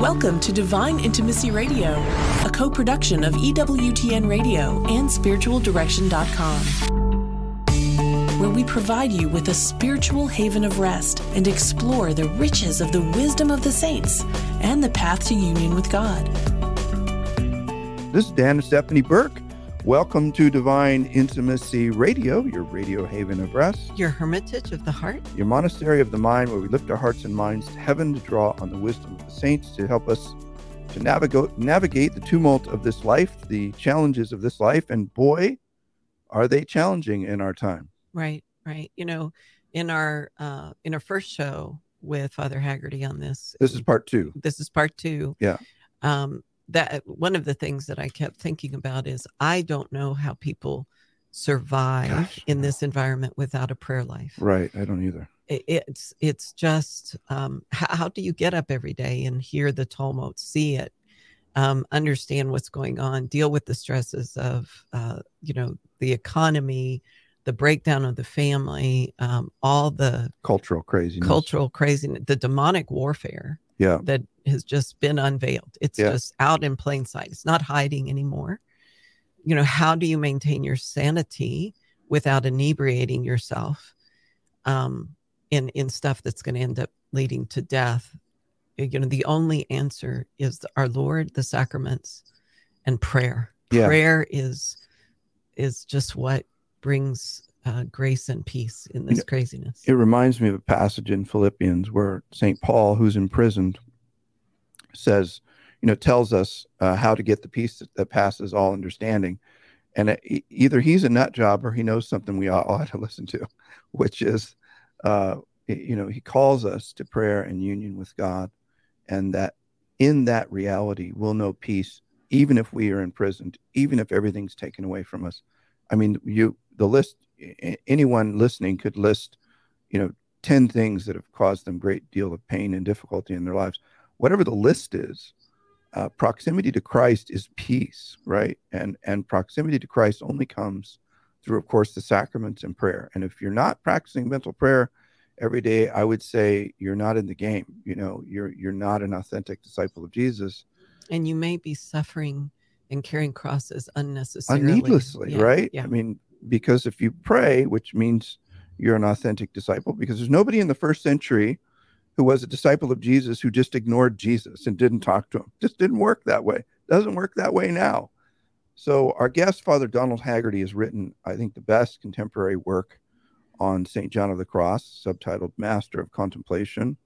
Welcome to Divine Intimacy Radio, a co production of EWTN Radio and SpiritualDirection.com, where we provide you with a spiritual haven of rest and explore the riches of the wisdom of the saints and the path to union with God. This is Dan and Stephanie Burke. Welcome to Divine Intimacy Radio, your radio haven of rest, your hermitage of the heart, your monastery of the mind, where we lift our hearts and minds to heaven to draw on the wisdom of the saints to help us to navigate navigate the tumult of this life, the challenges of this life, and boy, are they challenging in our time. Right, right. You know, in our uh, in our first show with Father Haggerty on this, this is part two. This is part two. Yeah. Um, that one of the things that I kept thinking about is I don't know how people survive Gosh, in this environment without a prayer life. Right. I don't either. It, it's it's just um, how, how, do you get up every day and hear the tumult, see it, um, understand what's going on, deal with the stresses of uh, you know the economy, the breakdown of the family, um, all the cultural craziness, cultural craziness, the demonic warfare yeah. that has just been unveiled. It's yeah. just out in plain sight. It's not hiding anymore. You know how do you maintain your sanity without inebriating yourself um in in stuff that's going to end up leading to death? You know the only answer is our lord the sacraments and prayer. Yeah. prayer is is just what brings uh, grace and peace in this craziness. It reminds me of a passage in Philippians where St. Paul, who's imprisoned, says, you know, tells us uh, how to get the peace that, passes all understanding. And it, either he's a nut job or he knows something we all ought to listen to, which is, uh, you know, he calls us to prayer and union with God. And that in that reality, we'll know peace, even if we are imprisoned, even if everything's taken away from us. I mean, you, the list anyone listening could list, you know, 10 things that have caused them great deal of pain and difficulty in their lives. Whatever the list is, uh, proximity to Christ is peace, right? And and proximity to Christ only comes through, of course, the sacraments and prayer. And if you're not practicing mental prayer every day, I would say you're not in the game. You know, you're you're not an authentic disciple of Jesus. And you may be suffering and carrying crosses unnecessarily, needlessly, yeah, right? Yeah. I mean, because if you pray, which means you're an authentic disciple, because there's nobody in the first century who was a disciple of Jesus who just ignored Jesus and didn't talk to him. Just didn't work that way. Doesn't work that way now. So our guest, Father Donald Haggerty, has written, I think, the best contemporary work on St. John of the Cross, subtitled Master of Contemplation.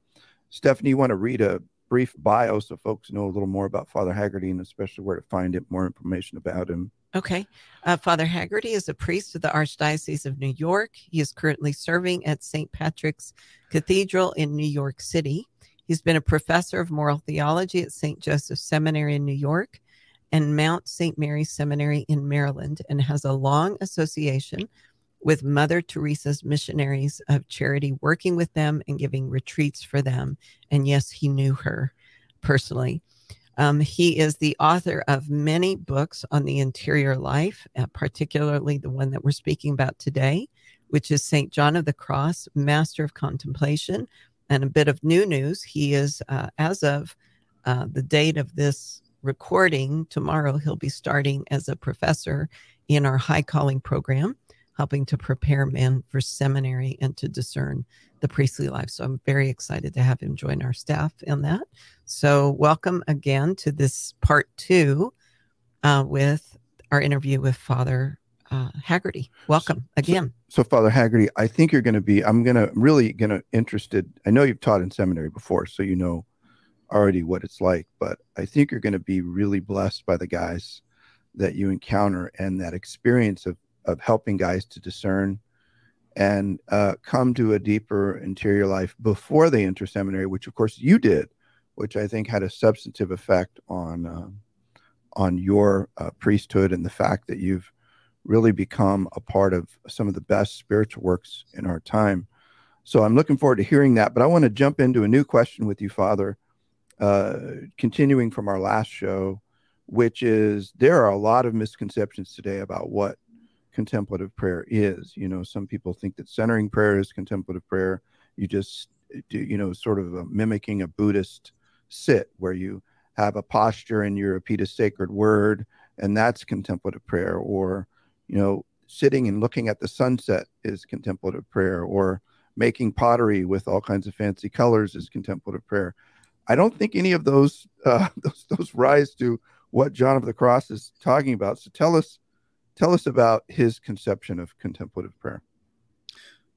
Stephanie, you want to read a brief bio so folks know a little more about Father Haggerty and especially where to find it, more information about him? Okay. Uh, Father Haggerty is a priest of the Archdiocese of New York. He is currently serving at St. Patrick's Cathedral in New York City. He's been a professor of moral theology at St. Joseph Seminary in New York and Mount St. Mary Seminary in Maryland and has a long association with Mother Teresa's missionaries of charity, working with them and giving retreats for them. And yes, he knew her personally. Um, he is the author of many books on the interior life, uh, particularly the one that we're speaking about today, which is St. John of the Cross, Master of Contemplation. And a bit of new news he is, uh, as of uh, the date of this recording, tomorrow he'll be starting as a professor in our high calling program, helping to prepare men for seminary and to discern the priestly life. So I'm very excited to have him join our staff in that. So welcome again to this part two uh, with our interview with Father uh, Haggerty. Welcome again. So, so, Father Haggerty, I think you're going to be. I'm going to really going to interested. I know you've taught in seminary before, so you know already what it's like. But I think you're going to be really blessed by the guys that you encounter and that experience of of helping guys to discern and uh, come to a deeper interior life before they enter seminary, which of course you did, which I think had a substantive effect on uh, on your uh, priesthood and the fact that you've really become a part of some of the best spiritual works in our time. So I'm looking forward to hearing that. But I want to jump into a new question with you, Father, uh, continuing from our last show, which is there are a lot of misconceptions today about what contemplative prayer is. You know, some people think that centering prayer is contemplative prayer. You just do, you know, sort of a, mimicking a Buddhist sit, where you have a posture and you repeat a sacred word, and that's contemplative prayer. Or, you know, sitting and looking at the sunset is contemplative prayer. Or making pottery with all kinds of fancy colors is contemplative prayer. I don't think any of those uh, those, those rise to what John of the Cross is talking about. So tell us tell us about his conception of contemplative prayer.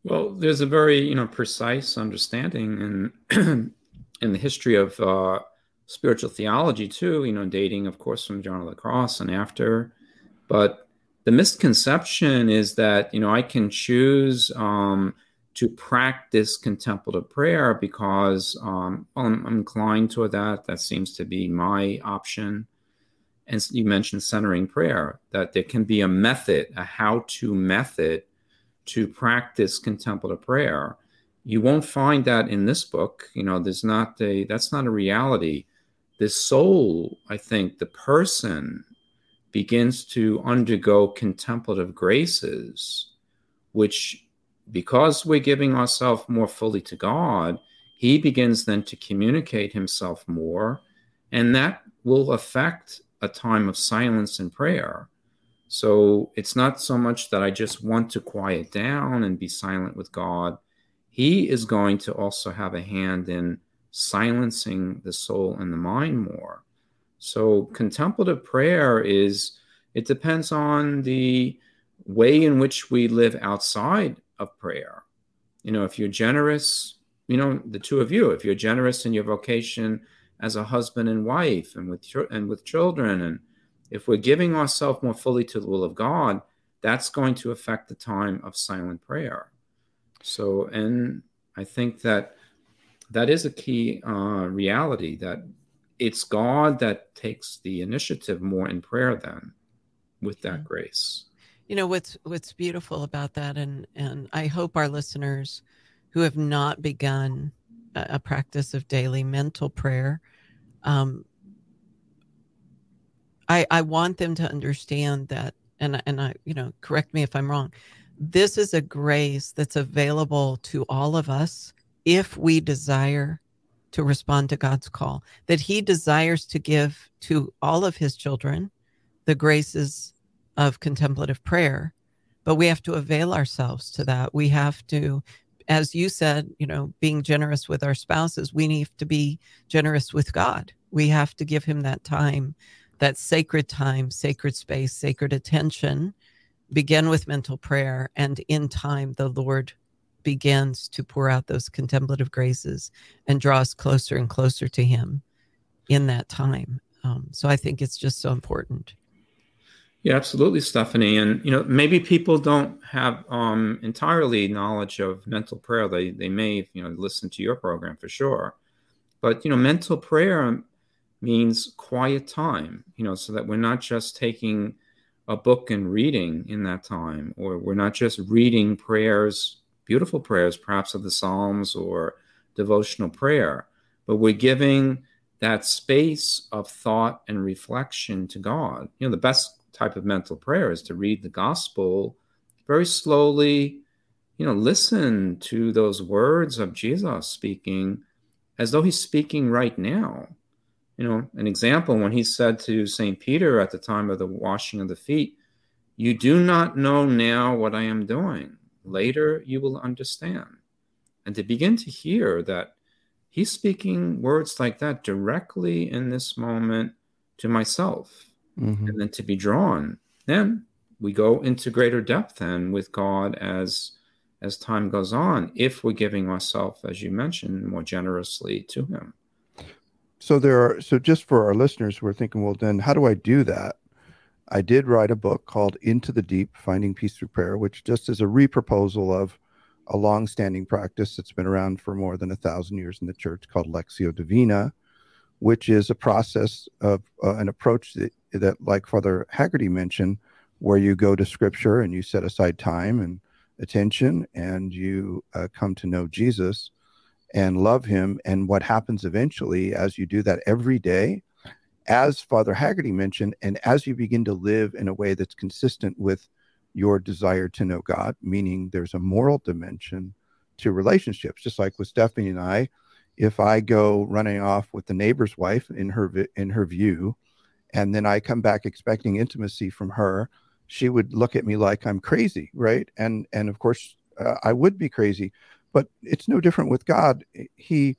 Well, there's a very you know precise understanding in in the history of uh, spiritual theology too. You know, dating of course from John of the Cross and after, but the misconception is that you know I can choose um, to practice contemplative prayer because um, I'm, I'm inclined toward that. That seems to be my option. And you mentioned centering prayer, that there can be a method, a how to method to practice contemplative prayer. You won't find that in this book. You know, there's not a, that's not a reality. The soul, I think, the person begins to undergo contemplative graces, which because we're giving ourselves more fully to God, he begins then to communicate himself more, and that will affect a time of silence and prayer. So it's not so much that I just want to quiet down and be silent with God. He is going to also have a hand in silencing the soul and the mind more. So contemplative prayer is, it depends on the way in which we live outside of prayer. You know, if you're generous, you know, the two of you, if you're generous in your vocation as a husband and wife and with and with children and if we're giving ourselves more fully to the will of God, that's going to affect the time of silent prayer. So, and I think that that is a key uh, reality that it's God that takes the initiative more in prayer than with that mm-hmm. grace. You know what's what's beautiful about that, and and I hope our listeners who have not begun a, practice of daily mental prayer, um, I I want them to understand that, and and I you know correct me if I'm wrong. This is a grace that's available to all of us if we desire to respond to God's call. That He desires to give to all of His children the graces of contemplative prayer, but we have to avail ourselves to that. We have to, as you said, you know, being generous with our spouses, we need to be generous with God. We have to give Him that time, that sacred time, sacred space, sacred attention. Begin with mental prayer, and in time, the Lord begins to pour out those contemplative graces and draw us closer and closer to Him in that time. Um, so I think it's just so important. Yeah, absolutely, Stephanie. And you know, maybe people don't have um, entirely knowledge of mental prayer. They they may you know listen to your program for sure, but you know, mental prayer means quiet time. You know, so that we're not just taking a book and reading in that time, or we're not just reading prayers, beautiful prayers, perhaps of the Psalms or devotional prayer, but we're giving that space of thought and reflection to God. You know, the best type of mental prayer is to read the gospel very slowly, you know, listen to those words of Jesus speaking as though he's speaking right now. You know, an example when he said to St. Peter at the time of the washing of the feet, You do not know now what I am doing. Later you will understand. And to begin to hear that he's speaking words like that directly in this moment to myself mm-hmm. and then to be drawn. Then we go into greater depth and with God as as time goes on, if we're giving ourselves, as you mentioned, more generously to Him. So there are so just for our listeners who are thinking, well, then how do I do that? I did write a book called Into the Deep: Finding Peace Through Prayer, which just is a reproposal of a long-standing practice that's been around for more than a thousand years in the church called Lectio Divina, which is a process of uh, an approach that, that, like Father Haggerty mentioned, where you go to Scripture and you set aside time and attention, and you uh, come to know Jesus and love Him. And what happens eventually, as you do that every day, as Father Haggerty mentioned, and as you begin to live in a way that's consistent with your desire to know God, meaning there's a moral dimension to relationships, just like with Stephanie and I if I go running off with the neighbor's wife in her in her view, and then I come back expecting intimacy from her, she would look at me like I'm crazy, right? And and of course uh, I would be crazy, but it's no different with God. He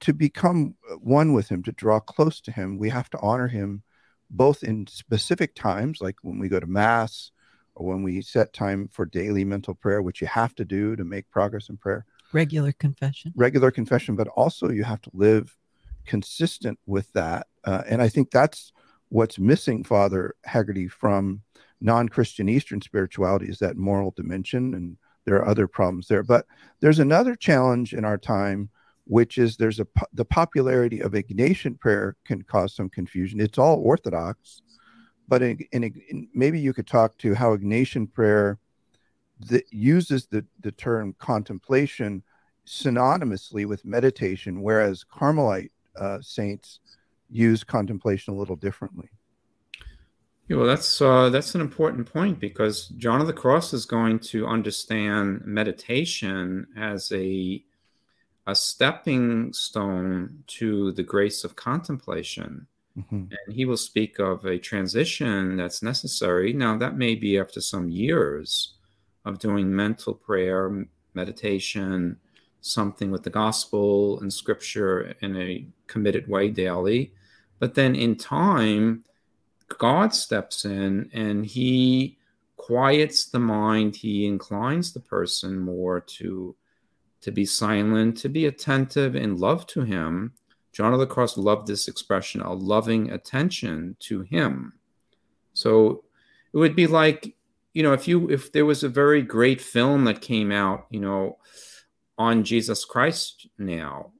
to become one with him, to draw close to him, we have to honor him both in specific times, like when we go to mass or when we set time for daily mental prayer, which you have to do to make progress in prayer. Regular confession. Regular confession, but also you have to live consistent with that. Uh, and I think that's what's missing, Father Haggerty, from non Christian Eastern spirituality is that moral dimension. And there are other problems there. But there's another challenge in our time which is there's a the popularity of Ignatian prayer can cause some confusion. It's all Orthodox, but in, in, in maybe you could talk to how Ignatian prayer uses the, the term contemplation synonymously with meditation, whereas Carmelite uh, saints use contemplation a little differently. Yeah, well, that's uh, that's an important point because John of the Cross is going to understand meditation as a a stepping stone to the grace of contemplation. Mm-hmm. And he will speak of a transition that's necessary. Now, that may be after some years of doing mental prayer, meditation, something with the gospel and scripture in a committed way daily. But then in time, God steps in and he quiets the mind, he inclines the person more to to be silent, to be attentive in love to him. John of the Cross loved this expression, a loving attention to him. So it would be like, you know, if you if there was a very great film that came out, you know, on Jesus Christ now,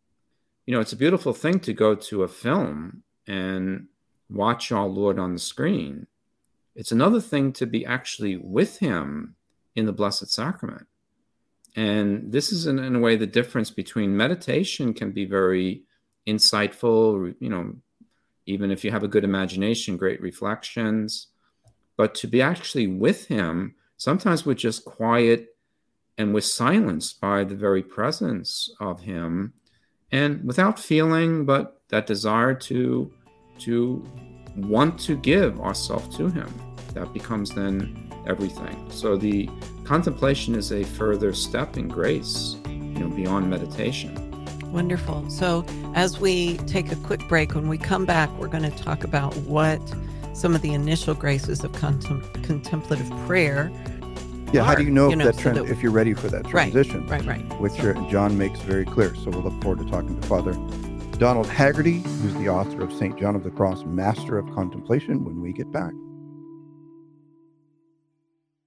you know, it's a beautiful thing to go to a film and watch our Lord on the screen. It's another thing to be actually with him in the Blessed Sacrament. And this is, in, in a way, the difference between meditation can be very insightful, you know, even if you have a good imagination, great reflections. But to be actually with him, sometimes we're just quiet and we're silenced by the very presence of him and without feeling but that desire to to want to give ourselves to him that becomes then everything so the contemplation is a further step in grace, you know, beyond meditation. Wonderful. So, as we take a quick break, when we come back, we're going to talk about what some of the initial graces of contem- contemplative prayer. Yeah, are, how do you know, you know if, that, so that if you're ready for that transition? Right, right. right. Which so. John makes very clear. So we'll look forward to talking to Father Donald Haggerty, who's the author of St. John of the Cross, Master of Contemplation, when we get back.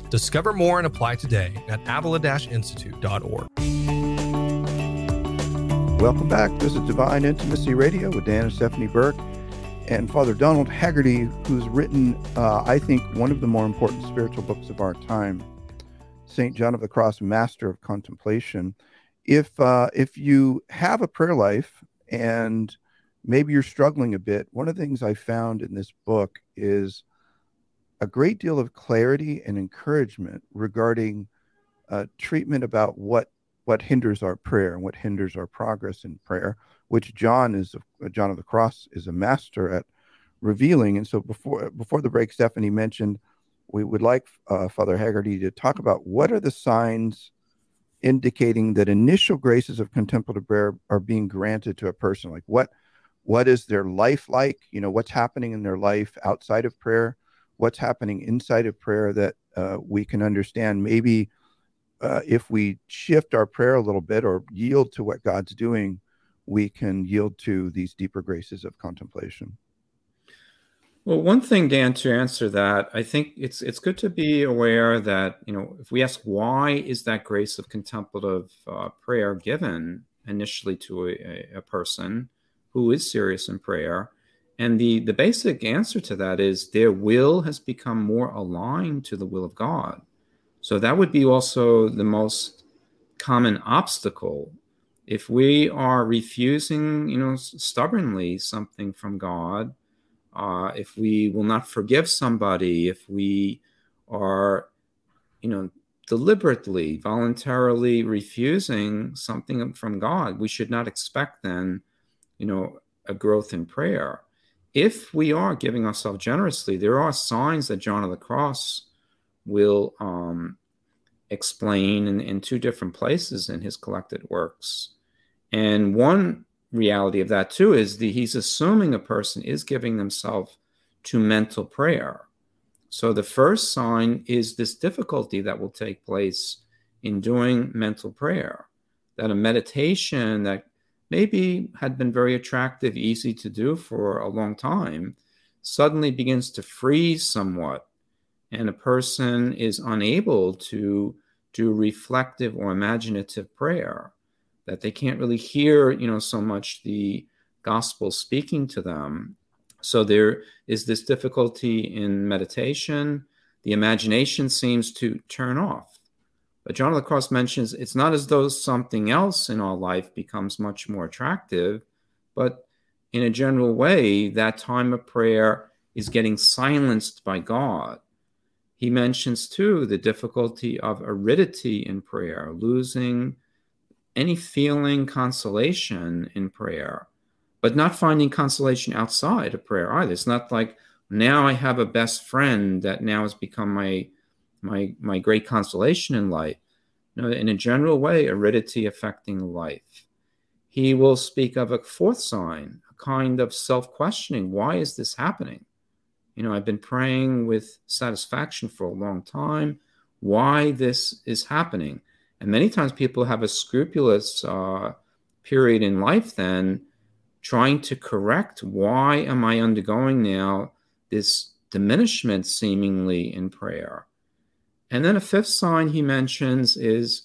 Discover more and apply today at avila-institute.org. Welcome back. This is Divine Intimacy Radio with Dan and Stephanie Burke and Father Donald Haggerty, who's written, uh, I think, one of the more important spiritual books of our time, St. John of the Cross, Master of Contemplation. If uh, if you have a prayer life and maybe you're struggling a bit, one of the things I found in this book is a great deal of clarity and encouragement regarding uh, treatment about what what hinders our prayer and what hinders our progress in prayer, which John is uh, John of the Cross is a master at revealing. And so before before the break, Stephanie mentioned we would like uh, Father Haggerty to talk about what are the signs indicating that initial graces of contemplative prayer are being granted to a person. Like what what is their life like? You know, what's happening in their life outside of prayer? What's happening inside of prayer that uh, we can understand? Maybe uh, if we shift our prayer a little bit or yield to what God's doing, we can yield to these deeper graces of contemplation. Well, one thing, Dan, to answer that, I think it's it's good to be aware that you know if we ask why is that grace of contemplative uh, prayer given initially to a, a, person who is serious in prayer, and the the basic answer to that is their will has become more aligned to the will of God. So that would be also the most common obstacle if we are refusing, you know, stubbornly something from God uh, if we will not forgive somebody, if we are, you know, deliberately, voluntarily refusing something from God, we should not expect then, you know, a growth in prayer. If we are giving ourselves generously, there are signs that John of the Cross will um, explain in, in two different places in his collected works. And one reality of that too is that he's assuming a person is giving themselves to mental prayer. So the first sign is this difficulty that will take place in doing mental prayer. That a meditation that maybe had been very attractive, easy to do for a long time, suddenly begins to freeze somewhat, and a person is unable to do reflective or imaginative prayer that they can't really hear, you know, so much the gospel speaking to them. So there is this difficulty in meditation. The imagination seems to turn off. But John of the Cross mentions it's not as though something else in our life becomes much more attractive, but in a general way, that time of prayer is getting silenced by God. He mentions too the difficulty of aridity in prayer, losing any feeling consolation in prayer, but not finding consolation outside of prayer either. It's not like now I have a best friend that now has become my my my great consolation in life. No, in a general way, aridity affecting life. He will speak of a fourth sign, a kind of self-questioning. Why is this happening? You know, I've been praying with satisfaction for a long time. Why this is happening? And many times people have a scrupulous uh, period in life then trying to correct why am I undergoing now this diminishment seemingly in prayer. And then a fifth sign he mentions is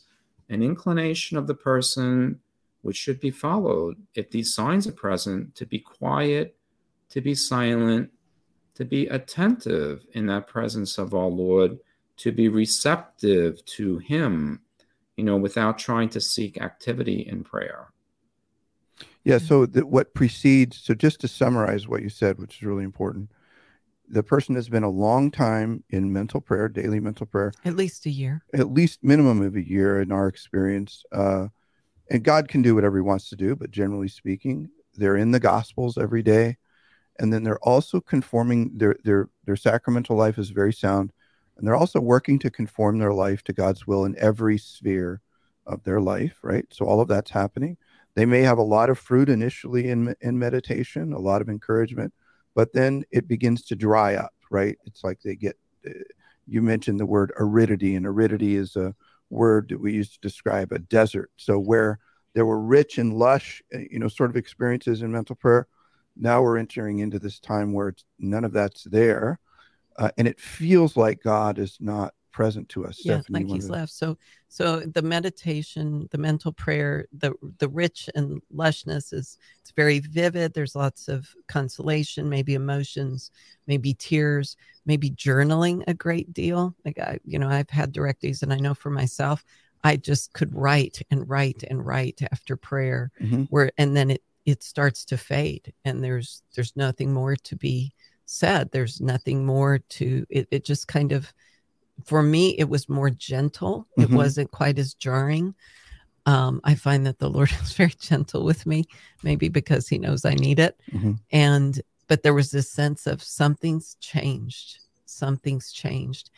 an inclination of the person which should be followed if these signs are present to be quiet, to be silent, to be attentive in that presence of our Lord, to be receptive to Him you know, without trying to seek activity in prayer. Yeah. So what precedes, so just to summarize what you said, which is really important, the person has been a long time in mental prayer, daily mental prayer, at least a year, at least minimum of a year in our experience. Uh, and God can do whatever He wants to do, but generally speaking, they're in the Gospels every day, and then they're also conforming. Their their their sacramental life is very sound. And they're also working to conform their life to God's will in every sphere of their life, right? So all of that's happening. They may have a lot of fruit initially in, in meditation, a lot of encouragement, but then it begins to dry up, right? It's like they get, uh, you mentioned the word aridity, and aridity is a word that we use to describe a desert. So where there were rich and lush, uh, you know, sort of experiences in mental prayer, now we're entering into this time where none of that's there uh, and it feels like God is not present to us. Yeah, Stephanie, like he's left. So, so the meditation, the mental prayer, the the rich and lushness is it's very vivid. There's lots of consolation, maybe emotions, maybe tears, maybe journaling a great deal. Like I, you know, I've had directees, and I know for myself, I just could write and write and write after prayer, mm-hmm. where and then it it starts to fade, and there's there's nothing more to be said there's nothing more to it it just kind of for me it was more gentle mm-hmm. it wasn't quite as jarring um, i find that the lord is very gentle with me maybe because he knows i need it mm-hmm. and but there was this sense of something's changed something's changed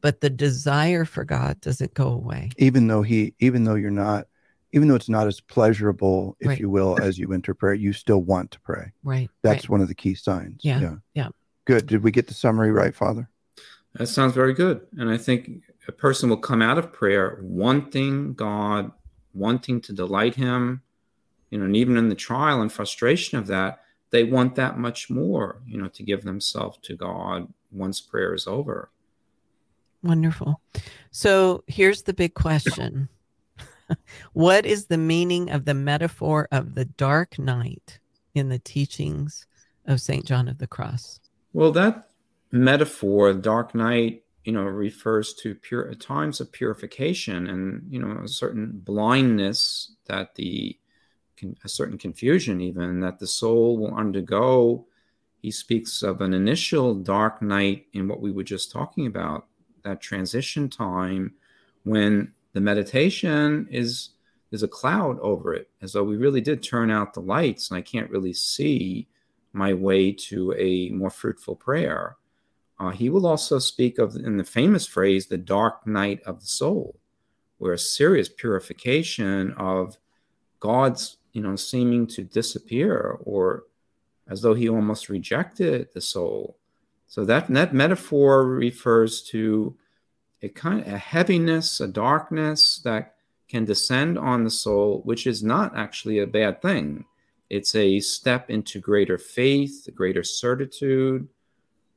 but the desire for God doesn't go away. even though he even though you're not even though it's not as pleasurable if Right. you will as you enter prayer you still want to pray Right. that's right. one of the key signs Yeah, yeah. good did we get the summary right father That sounds very good. And I think a person will come out of prayer wanting God, wanting to delight Him, you know, and even in the trial and frustration of that, they want that much more, you know, to give themselves to God once prayer is over. Wonderful. So here's the big question What is the meaning of the metaphor of the dark night in the teachings of St. John of the Cross? Well, that metaphor, dark night, you know, refers to pure times of purification and you know a certain blindness that the a certain confusion even that the soul will undergo. He speaks of an initial dark night in what we were just talking about, that transition time when the meditation is there's a cloud over it, as though we really did turn out the lights and I can't really see my way to a more fruitful prayer. Uh, he will also speak of, in the famous phrase, the dark night of the soul, where a serious purification of God's, you know, seeming to disappear, or as though he almost rejected the soul. So that that metaphor refers to a kind of a heaviness, a darkness that can descend on the soul, which is not actually a bad thing. It's a step into greater faith, greater certitude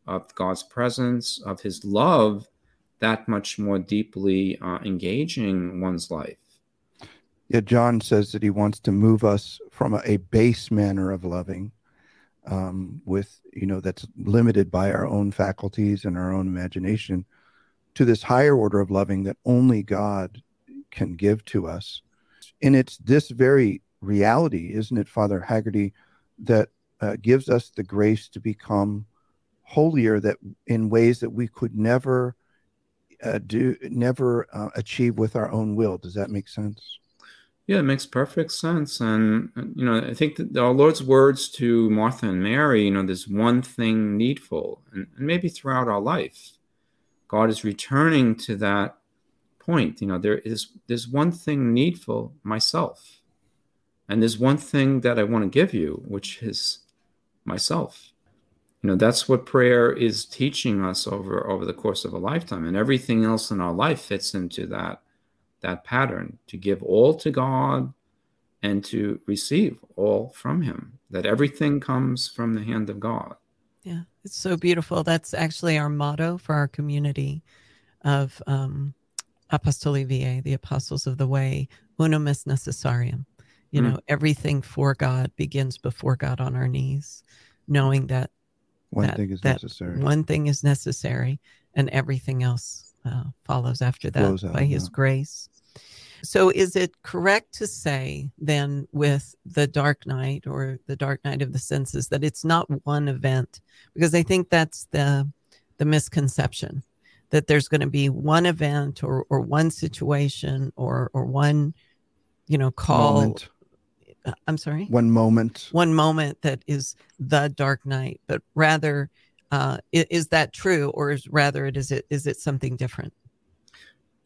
of God's presence, of His love, that much more deeply uh, engaging one's life. yeah john says that he wants to move us from a, a base manner of loving um, with you know that's limited by our own faculties and our own imagination to this higher order of loving that only god can give to us and it's this very reality isn't it father haggerty that uh, gives us the grace to become holier that in ways that we could never uh, do never uh, achieve with our own will does that make sense Yeah, it makes perfect sense. And, you know, I think that our Lord's words to Martha and Mary, you know, there's one thing needful, and, and maybe throughout our life, God is returning to that point. You know, there is there's one thing needful, myself. And there's one thing that I want to give you, which is myself. You know, that's what prayer is teaching us over over the course of a lifetime. And everything else in our life fits into that that pattern to give all to God and to receive all from Him, that everything comes from the hand of God. Yeah, it's so beautiful. That's actually our motto for our community of um, Apostoli Viae, the Apostles of the Way, unum est necessarium. You Mm. know, everything for God begins before God on our knees, knowing that one That- thing is necessary one thing is necessary and everything else uh, follows after that out, by His yeah. grace. So, is it correct to say then, with the dark night or the dark night of the senses, that it's not one event? Because I think that's the the misconception that there's going to be one event or or one situation or or one, you know, call. moment uh, I'm sorry one moment one moment that is the dark night, but rather, uh, i- is that true, or is rather it is it is it something different?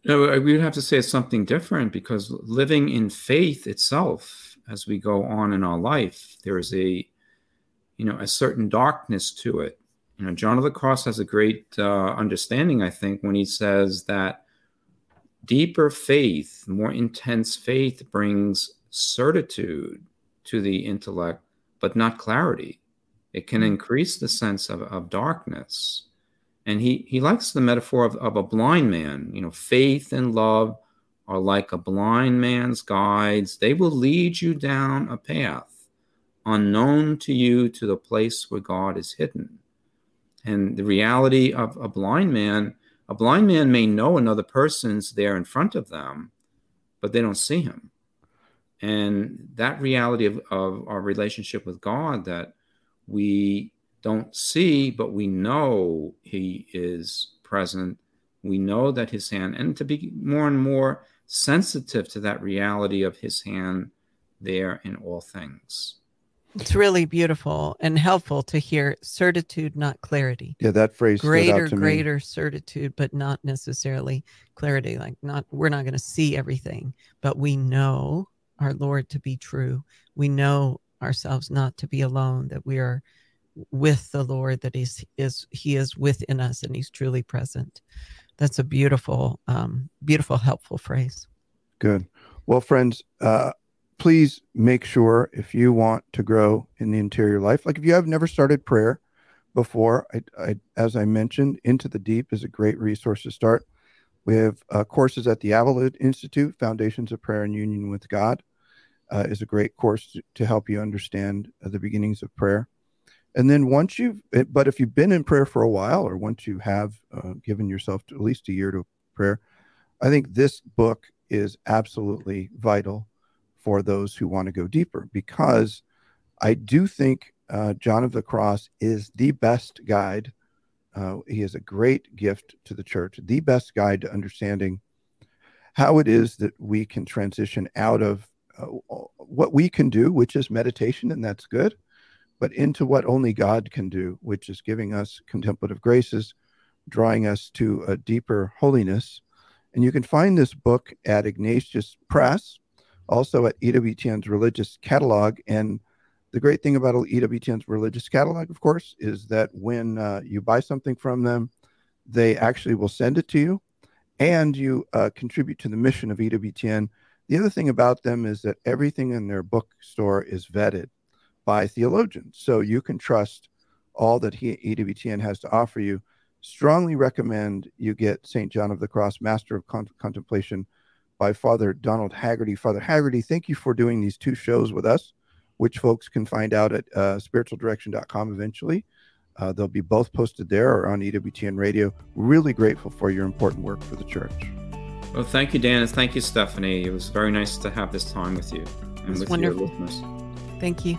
No, I- we would have to say it's something different because living in faith itself, as we go on in our life, there is a, you know, a certain darkness to it. You know, John of the Cross has a great uh, understanding, I think, when he says that deeper faith, more intense faith, brings certitude to the intellect, but not clarity. It can hmm. increase the sense of, of darkness. And he he likes the metaphor of, of a blind man. You know faith and love are like a blind man's guides. They will lead you down a path unknown to you to the place where god is hidden. And the reality of a blind man a blind man may know another person's there in front of them but they don't see him and that reality of, of our relationship with god that we don't see, but we know He is present. We know that His hand, and to be more and more sensitive to that reality of His hand there in all things. It's really beautiful and helpful to hear certitude, not clarity. Yeah, that phrase stood out Greater, me. greater certitude, but not necessarily clarity. Like not, we're not going to see everything, but we know our Lord to be true. We know ourselves not to be alone. That we are with the Lord. That is is He is within us, and He's truly present. That's a beautiful, um, beautiful, helpful phrase. Good. Well, friends, uh, please make sure if you want to grow in the interior life, like if you have never started prayer before, I, I, as I mentioned, Into the Deep is a great resource to start. We have uh, courses at the Avila Institute, Foundations of Prayer and Union with God, uh, is a great course to, help you understand uh, the beginnings of prayer. And then once you've, eh, but if you've been in prayer for a while, or once you have uh, given yourself at least a year to prayer, I think this book is absolutely vital for those who want to go deeper because I do think uh, John of the Cross is the best guide. Uh, he is a great gift to the church, the best guide to understanding how it is that we can transition out of uh, what we can do, which is meditation, and that's good, but into what only God can do, which is giving us contemplative graces, drawing us to a deeper holiness. And you can find this book at Ignatius Press, also at EWTN's religious catalog. And the great thing about EWTN's religious catalog, of course, is that when uh, you buy something from them, they actually will send it to you and you uh, contribute to the mission of EWTN. The other thing about them is that everything in their bookstore is vetted by theologians. So you can trust all that he, EWTN has to offer you. Strongly recommend you get St. John of the Cross, Master of Con- Contemplation by Father Donald Haggerty. Father Haggerty, thank you for doing these two shows with us, which folks can find out at uh, spiritualdirection.com eventually. Uh, they'll be both posted there or on EWTN Radio. Really grateful for your important work for the church. Well, thank you, Dan, and thank you, Stephanie. It was very nice to have this time with you and with wonderful. your listeners. Thank you.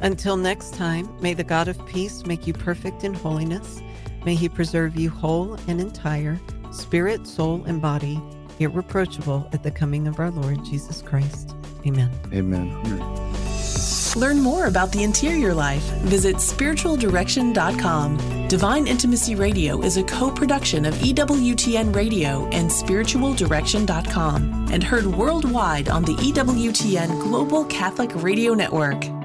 Until next time, may the God of peace make you perfect in holiness. May he preserve you whole and entire, spirit, soul, and body, irreproachable at the coming of our Lord Jesus Christ. Amen. Amen. Learn more about the interior life. Visit spiritualdirection.com. Divine Intimacy Radio is a co production of EWTN Radio and spiritualdirection.com and heard worldwide on the EWTN Global Catholic Radio Network.